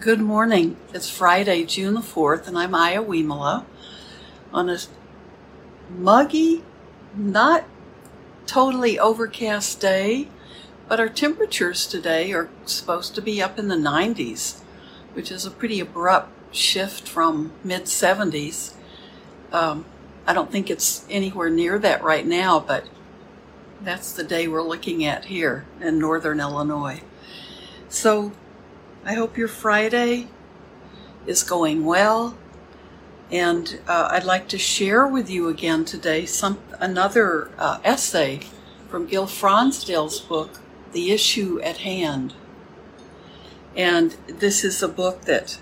Good morning. It's Friday, June the 4th, and I'm Aya Wimala on a muggy, not totally overcast day, but our temperatures today are supposed to be up in the 90s, which is a pretty abrupt shift from mid 70s. Um, I don't think it's anywhere near that right now, but that's the day we're looking at here in northern Illinois. So I hope your Friday is going well. And uh, I'd like to share with you again today some another uh, essay from Gil Fronsdal's book, The Issue at Hand. And this is a book that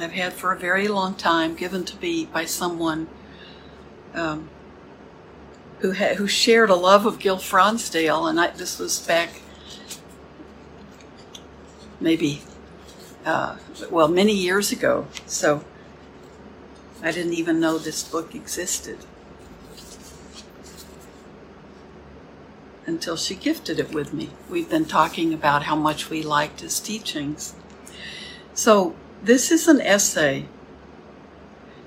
I've had for a very long time, given to me by someone um, who ha- who shared a love of Gil Fronsdal, and I, this was back maybe, uh, well, many years ago. So I didn't even know this book existed until she gifted it with me. We've been talking about how much we liked his teachings. So this is an essay,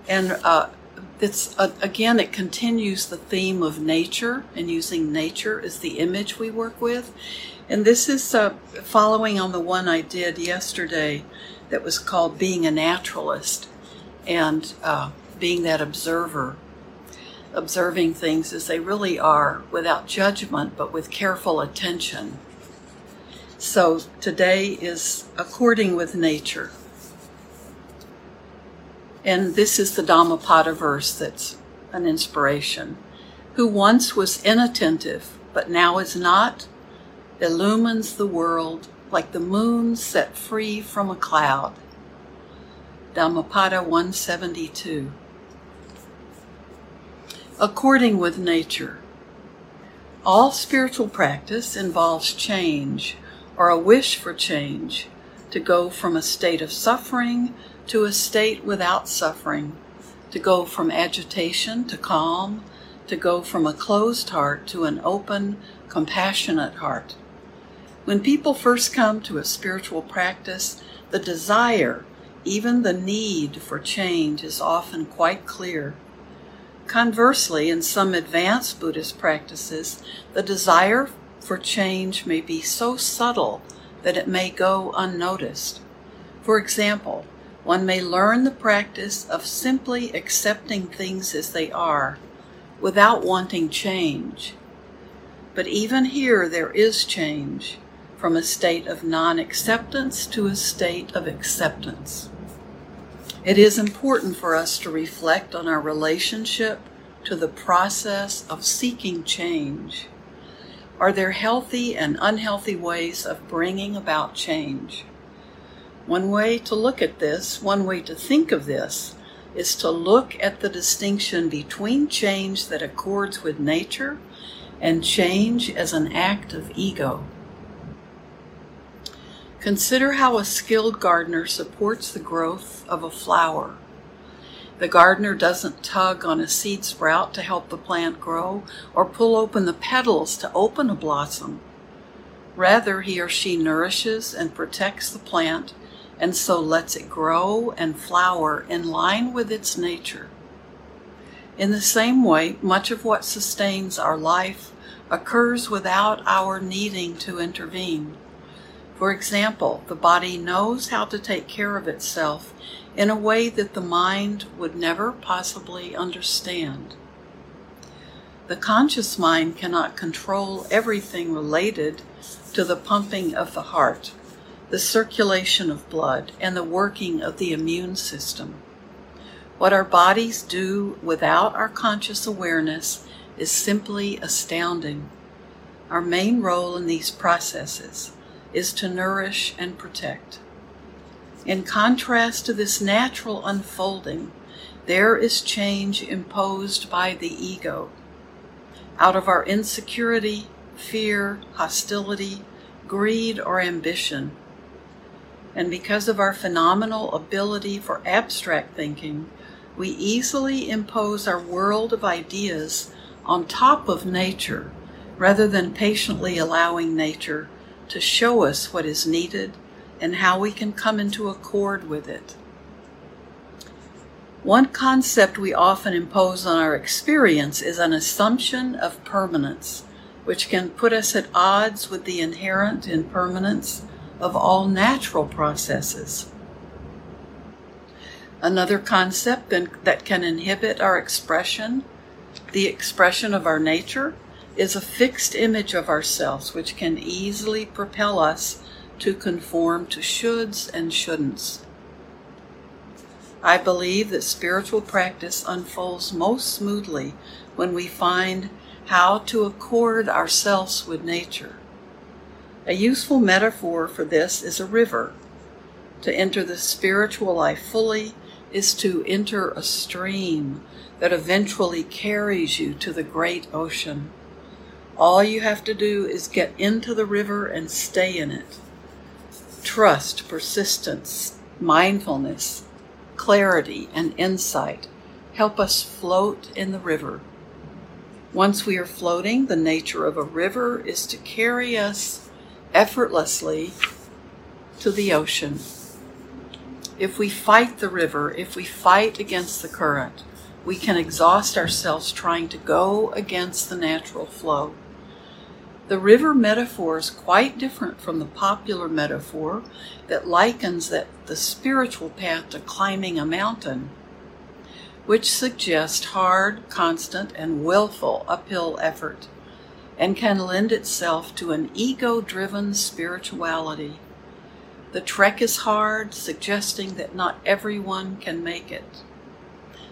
and uh, it's uh, again it continues the theme of nature and using nature as the image we work with and this is uh, following on the one I did yesterday that was called Being a Naturalist and uh, being that observer, observing things as they really are without judgment but with careful attention. So today is according with nature. And this is the Dhammapada verse that's an inspiration. Who once was inattentive, but now is not, illumines the world like the moon set free from a cloud. Dhammapada 172. According with nature, all spiritual practice involves change or a wish for change to go from a state of suffering to a state without suffering, to go from agitation to calm, to go from a closed heart to an open, compassionate heart. When people first come to a spiritual practice, the desire, even the need for change is often quite clear. Conversely, in some advanced Buddhist practices, the desire for change may be so subtle that it may go unnoticed. For example, one may learn the practice of simply accepting things as they are without wanting change. But even here, there is change from a state of non acceptance to a state of acceptance. It is important for us to reflect on our relationship to the process of seeking change. Are there healthy and unhealthy ways of bringing about change? One way to look at this, one way to think of this, is to look at the distinction between change that accords with nature and change as an act of ego. Consider how a skilled gardener supports the growth of a flower. The gardener doesn't tug on a seed sprout to help the plant grow or pull open the petals to open a blossom. Rather, he or she nourishes and protects the plant and so lets it grow and flower in line with its nature. In the same way, much of what sustains our life occurs without our needing to intervene. For example, the body knows how to take care of itself in a way that the mind would never possibly understand. The conscious mind cannot control everything related to the pumping of the heart, the circulation of blood, and the working of the immune system. What our bodies do without our conscious awareness is simply astounding. Our main role in these processes is to nourish and protect. In contrast to this natural unfolding, there is change imposed by the ego. Out of our insecurity, fear, hostility, greed, or ambition, and because of our phenomenal ability for abstract thinking, we easily impose our world of ideas on top of nature rather than patiently allowing nature to show us what is needed and how we can come into accord with it. One concept we often impose on our experience is an assumption of permanence, which can put us at odds with the inherent impermanence of all natural processes. Another concept that can inhibit our expression, the expression of our nature, is a fixed image of ourselves which can easily propel us to conform to shoulds and shouldn'ts. I believe that spiritual practice unfolds most smoothly when we find how to accord ourselves with nature. A useful metaphor for this is a river. To enter the spiritual life fully is to enter a stream that eventually carries you to the great ocean. All you have to do is get into the river and stay in it. Trust, persistence, mindfulness, clarity, and insight help us float in the river. Once we are floating, the nature of a river is to carry us effortlessly to the ocean. If we fight the river, if we fight against the current, we can exhaust ourselves trying to go against the natural flow. The river metaphor is quite different from the popular metaphor that likens that the spiritual path to climbing a mountain, which suggests hard, constant, and willful uphill effort and can lend itself to an ego driven spirituality. The trek is hard, suggesting that not everyone can make it.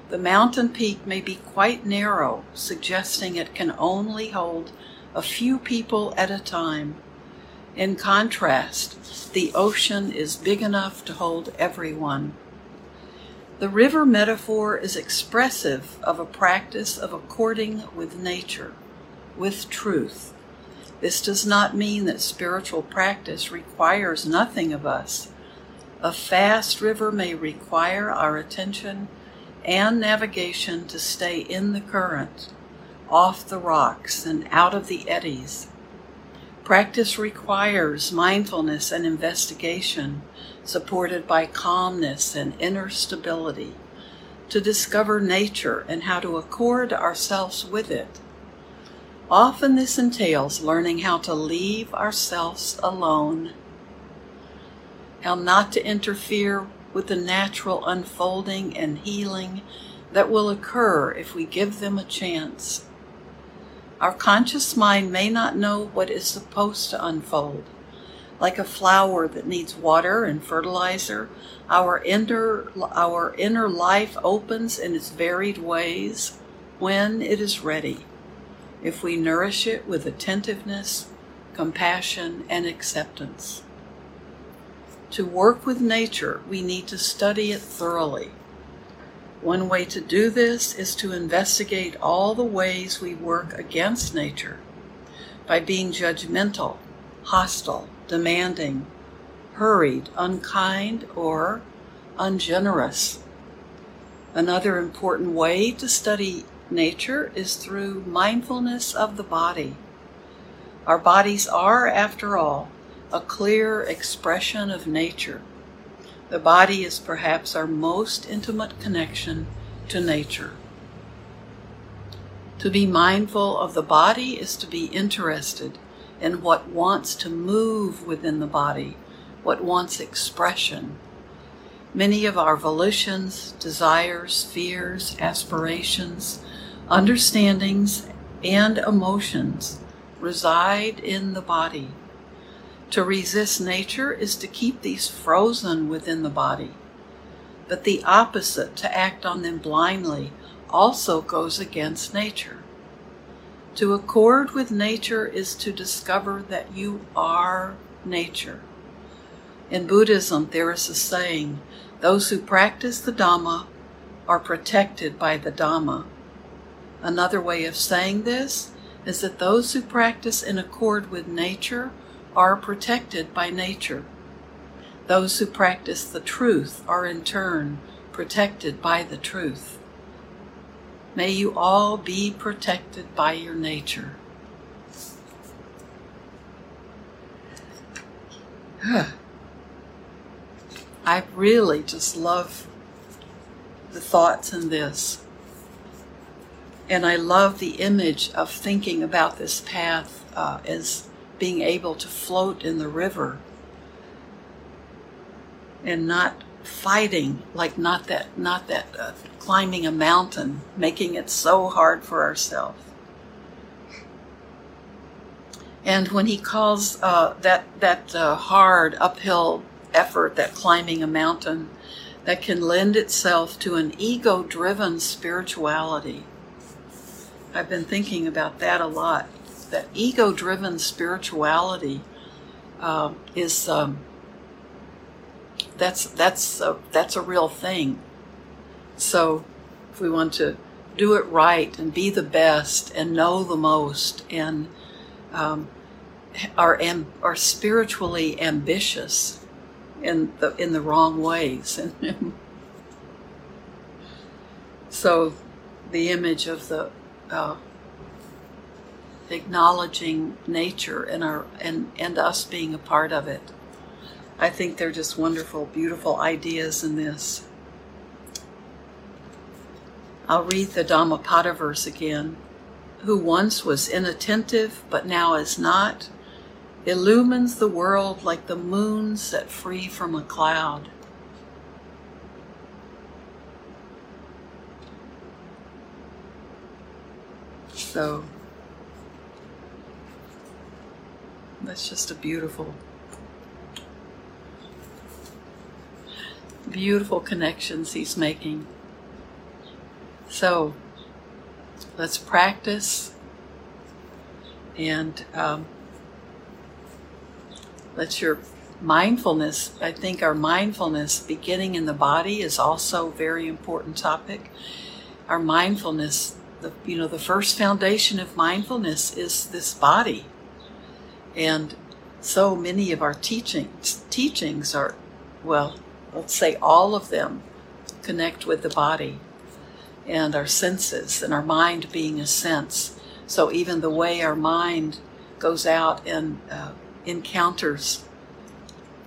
The mountain peak may be quite narrow, suggesting it can only hold a few people at a time. In contrast, the ocean is big enough to hold everyone. The river metaphor is expressive of a practice of according with nature, with truth. This does not mean that spiritual practice requires nothing of us. A fast river may require our attention and navigation to stay in the current off the rocks and out of the eddies. Practice requires mindfulness and investigation, supported by calmness and inner stability, to discover nature and how to accord ourselves with it. Often this entails learning how to leave ourselves alone, how not to interfere with the natural unfolding and healing that will occur if we give them a chance. Our conscious mind may not know what is supposed to unfold. Like a flower that needs water and fertilizer, our inner, our inner life opens in its varied ways when it is ready, if we nourish it with attentiveness, compassion, and acceptance. To work with nature, we need to study it thoroughly one way to do this is to investigate all the ways we work against nature by being judgmental, hostile, demanding, hurried, unkind, or ungenerous. Another important way to study nature is through mindfulness of the body. Our bodies are, after all, a clear expression of nature. The body is perhaps our most intimate connection to nature. To be mindful of the body is to be interested in what wants to move within the body, what wants expression. Many of our volitions, desires, fears, aspirations, understandings, and emotions reside in the body. To resist nature is to keep these frozen within the body. But the opposite, to act on them blindly, also goes against nature. To accord with nature is to discover that you are nature. In Buddhism, there is a saying those who practice the Dhamma are protected by the Dhamma. Another way of saying this is that those who practice in accord with nature are protected by nature. Those who practice the truth are in turn protected by the truth. May you all be protected by your nature. I really just love the thoughts in this. And I love the image of thinking about this path uh, as being able to float in the river and not fighting like not that not that uh, climbing a mountain making it so hard for ourselves. And when he calls uh, that that uh, hard uphill effort that climbing a mountain that can lend itself to an ego-driven spirituality i've been thinking about that a lot that ego-driven spirituality uh, is um, that's that's a, that's a real thing. So if we want to do it right and be the best and know the most and um, are am, are spiritually ambitious in the in the wrong ways and so the image of the uh, acknowledging nature and our and and us being a part of it I think they're just wonderful, beautiful ideas in this. I'll read the Dhammapada verse again. Who once was inattentive but now is not, illumines the world like the moon set free from a cloud. So, that's just a beautiful beautiful connections he's making. So let's practice and um, let your mindfulness i think our mindfulness beginning in the body is also a very important topic our mindfulness the you know the first foundation of mindfulness is this body and so many of our teachings teachings are well let's say all of them connect with the body and our senses and our mind being a sense. So even the way our mind goes out and uh, encounters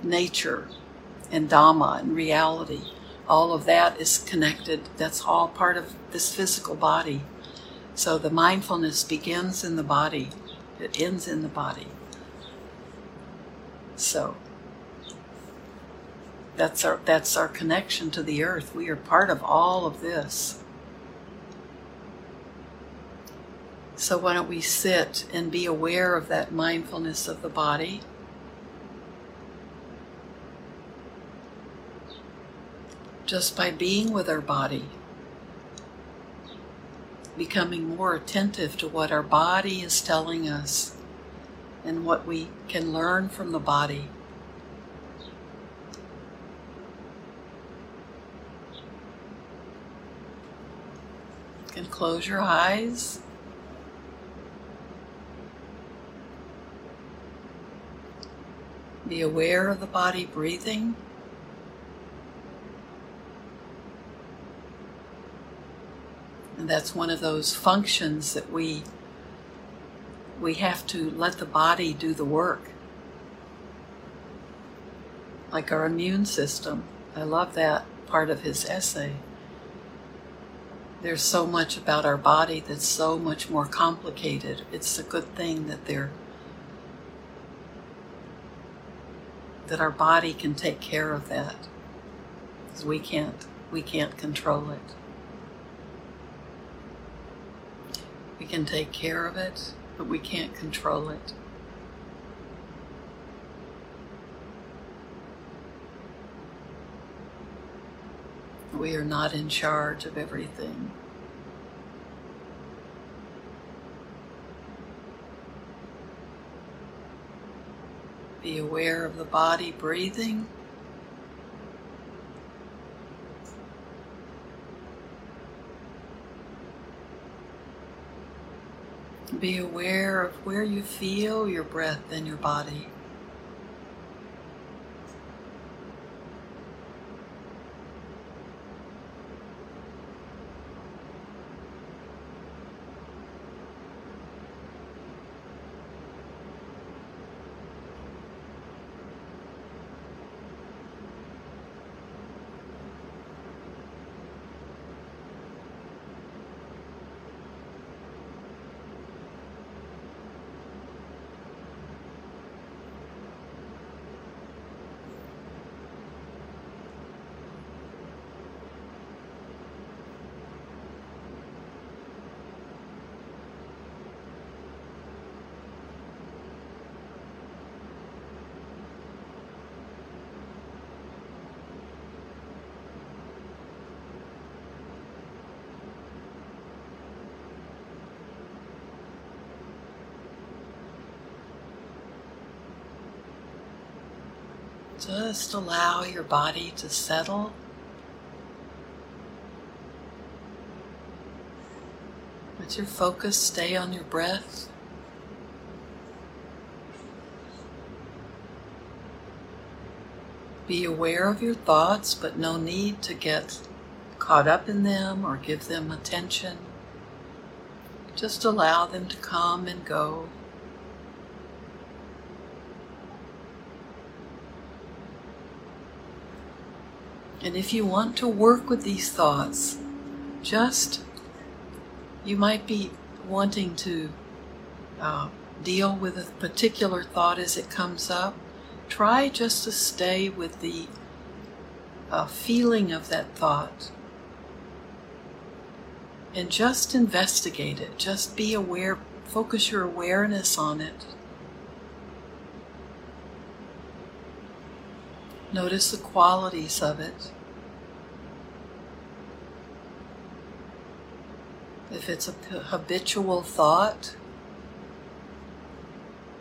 nature and Dhamma and reality, all of that is connected. That's all part of this physical body. So the mindfulness begins in the body, it ends in the body. So that's our that's our connection to the earth. We are part of all of this. So why don't we sit and be aware of that mindfulness of the body? Just by being with our body, becoming more attentive to what our body is telling us and what we can learn from the body. and close your eyes. Be aware of the body breathing. And that's one of those functions that we we have to let the body do the work. Like our immune system. I love that part of his essay. There's so much about our body that's so much more complicated. It's a good thing that they're that our body can take care of that. Because we can't we can't control it. We can take care of it, but we can't control it. We are not in charge of everything. Be aware of the body breathing. Be aware of where you feel your breath in your body. Just allow your body to settle. Let your focus stay on your breath. Be aware of your thoughts, but no need to get caught up in them or give them attention. Just allow them to come and go. And if you want to work with these thoughts, just you might be wanting to uh, deal with a particular thought as it comes up. Try just to stay with the uh, feeling of that thought and just investigate it. Just be aware, focus your awareness on it. Notice the qualities of it. If it's a habitual thought,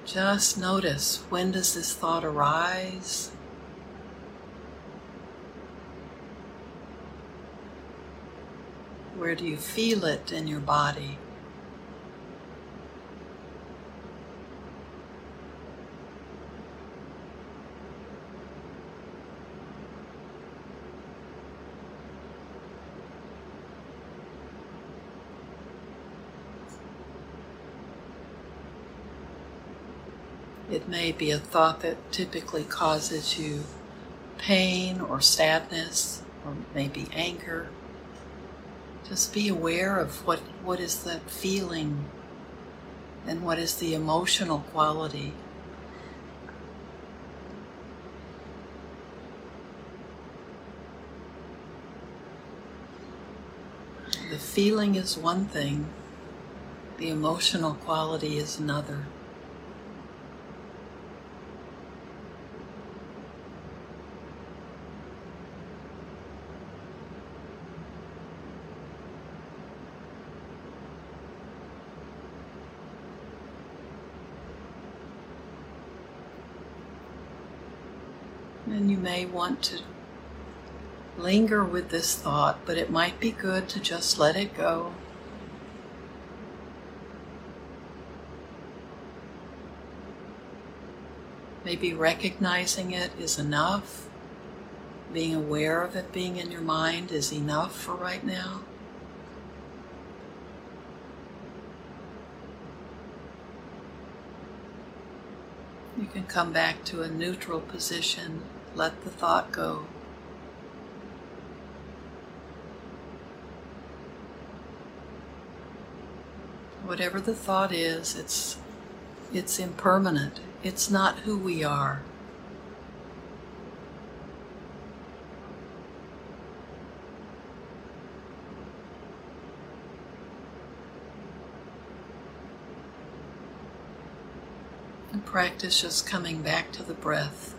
just notice when does this thought arise? Where do you feel it in your body? It may be a thought that typically causes you pain or sadness or maybe anger. Just be aware of what, what is the feeling and what is the emotional quality. The feeling is one thing, the emotional quality is another. And you may want to linger with this thought, but it might be good to just let it go. Maybe recognizing it is enough. Being aware of it being in your mind is enough for right now. You can come back to a neutral position, let the thought go. Whatever the thought is, it's it's impermanent. It's not who we are. And practice just coming back to the breath.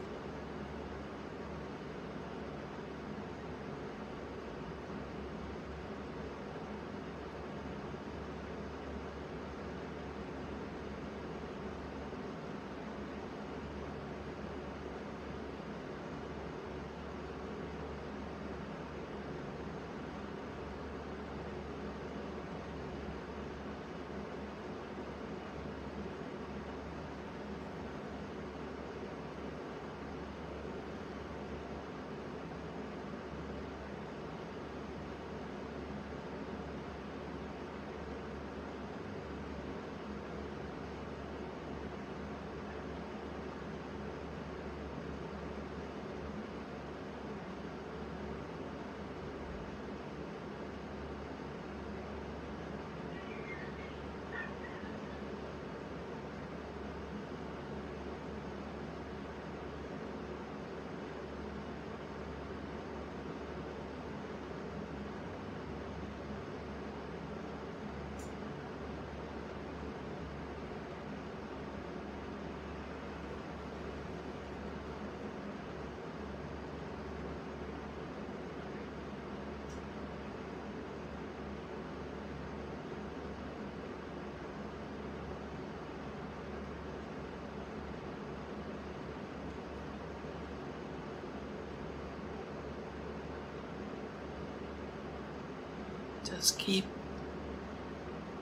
Just keep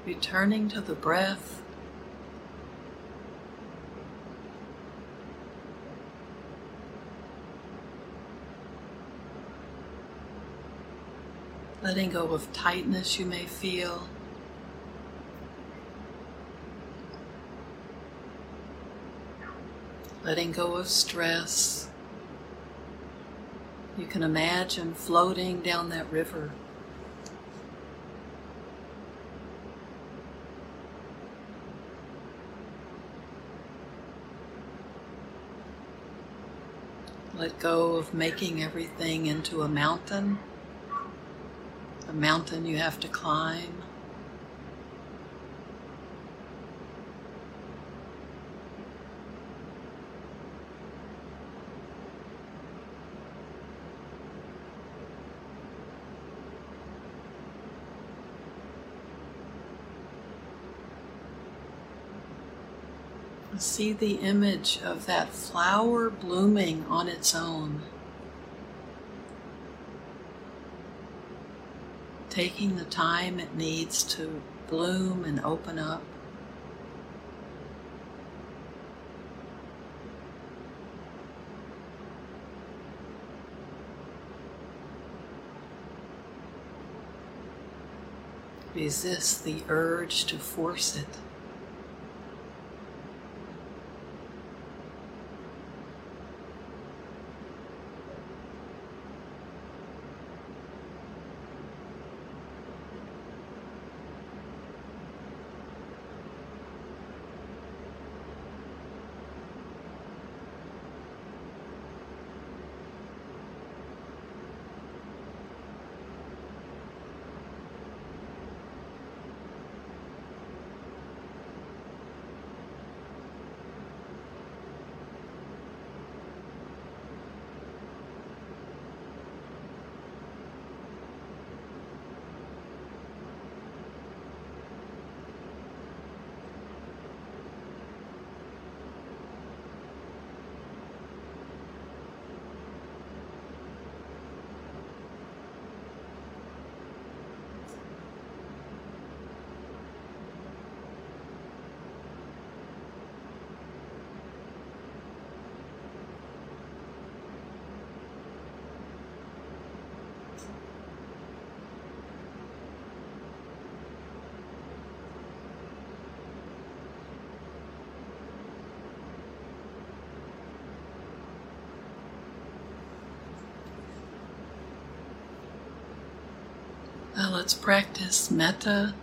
returning to the breath. Letting go of tightness you may feel. Letting go of stress. You can imagine floating down that river. Let go of making everything into a mountain, a mountain you have to climb. See the image of that flower blooming on its own. Taking the time it needs to bloom and open up. Resist the urge to force it. Now let's practice metta.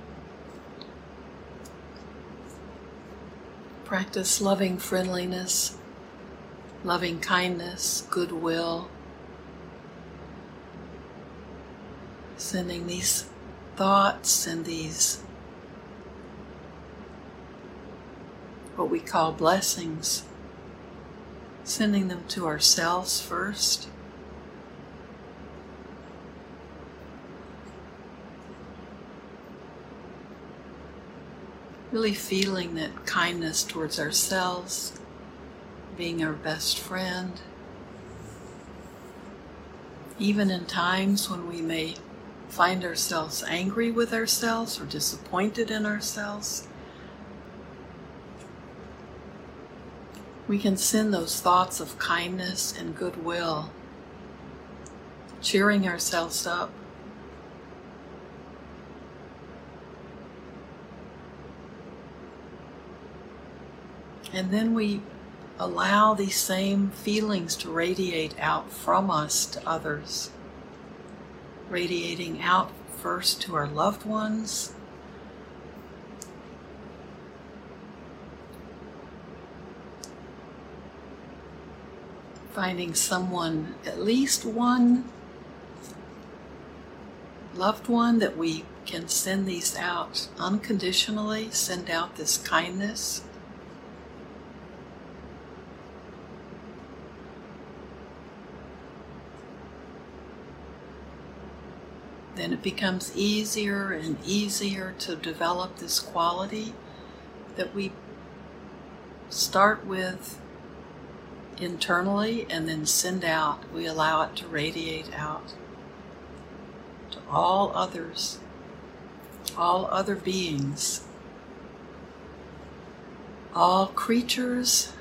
Practice loving friendliness, loving kindness, goodwill. Sending these thoughts and these, what we call blessings, sending them to ourselves first. Really feeling that kindness towards ourselves, being our best friend, even in times when we may find ourselves angry with ourselves or disappointed in ourselves. We can send those thoughts of kindness and goodwill, cheering ourselves up. And then we allow these same feelings to radiate out from us to others, radiating out first to our loved ones. Finding someone, at least one loved one that we can send these out unconditionally, send out this kindness. Then it becomes easier and easier to develop this quality that we start with internally and then send out. We allow it to radiate out to all others all other beings, all creatures,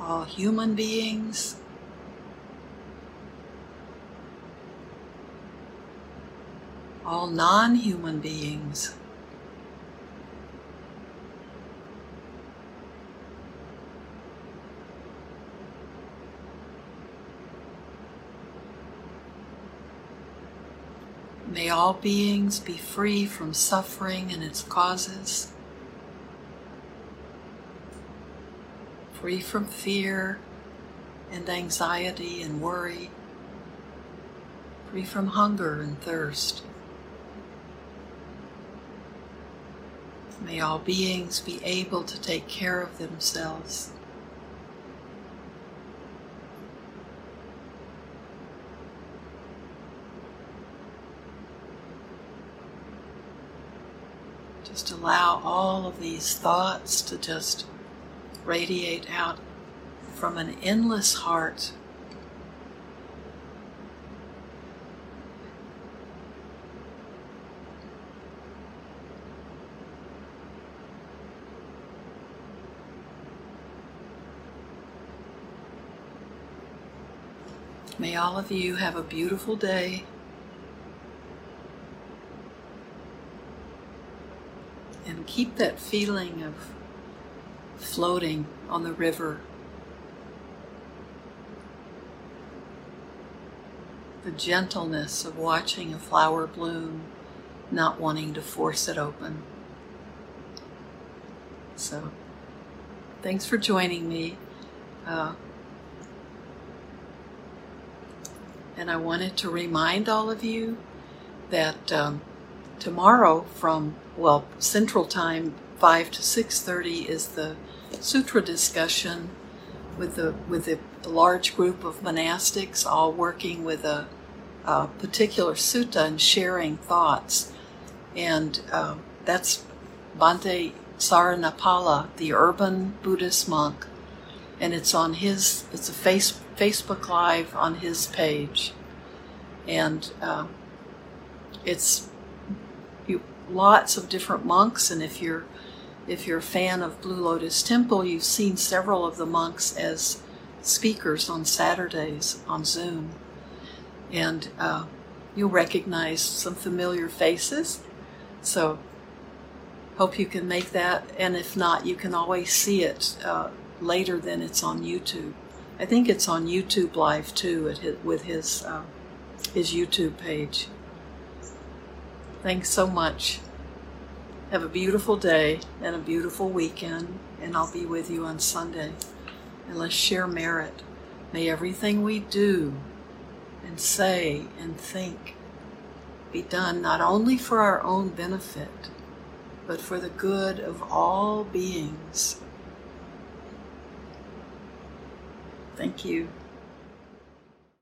all human beings, all non human beings. May all beings be free from suffering and its causes, free from fear and anxiety and worry, free from hunger and thirst. May all beings be able to take care of themselves. Just allow all of these thoughts to just radiate out from an endless heart. May all of you have a beautiful day. And keep that feeling of floating on the river. The gentleness of watching a flower bloom, not wanting to force it open. So, thanks for joining me. Uh, and I wanted to remind all of you that um, tomorrow from well Central Time, five to six thirty is the sutra discussion with the with a large group of monastics, all working with a, a particular sutta and sharing thoughts, and uh, that's Bhante Saranapala, the urban Buddhist monk, and it's on his it's a face Facebook Live on his page, and um, it's you, lots of different monks. And if you're if you're a fan of Blue Lotus Temple, you've seen several of the monks as speakers on Saturdays on Zoom, and uh, you'll recognize some familiar faces. So hope you can make that, and if not, you can always see it uh, later than it's on YouTube. I think it's on YouTube Live too, his, with his uh, his YouTube page. Thanks so much. Have a beautiful day and a beautiful weekend, and I'll be with you on Sunday. And let's share merit. May everything we do and say and think be done not only for our own benefit, but for the good of all beings. Thank you.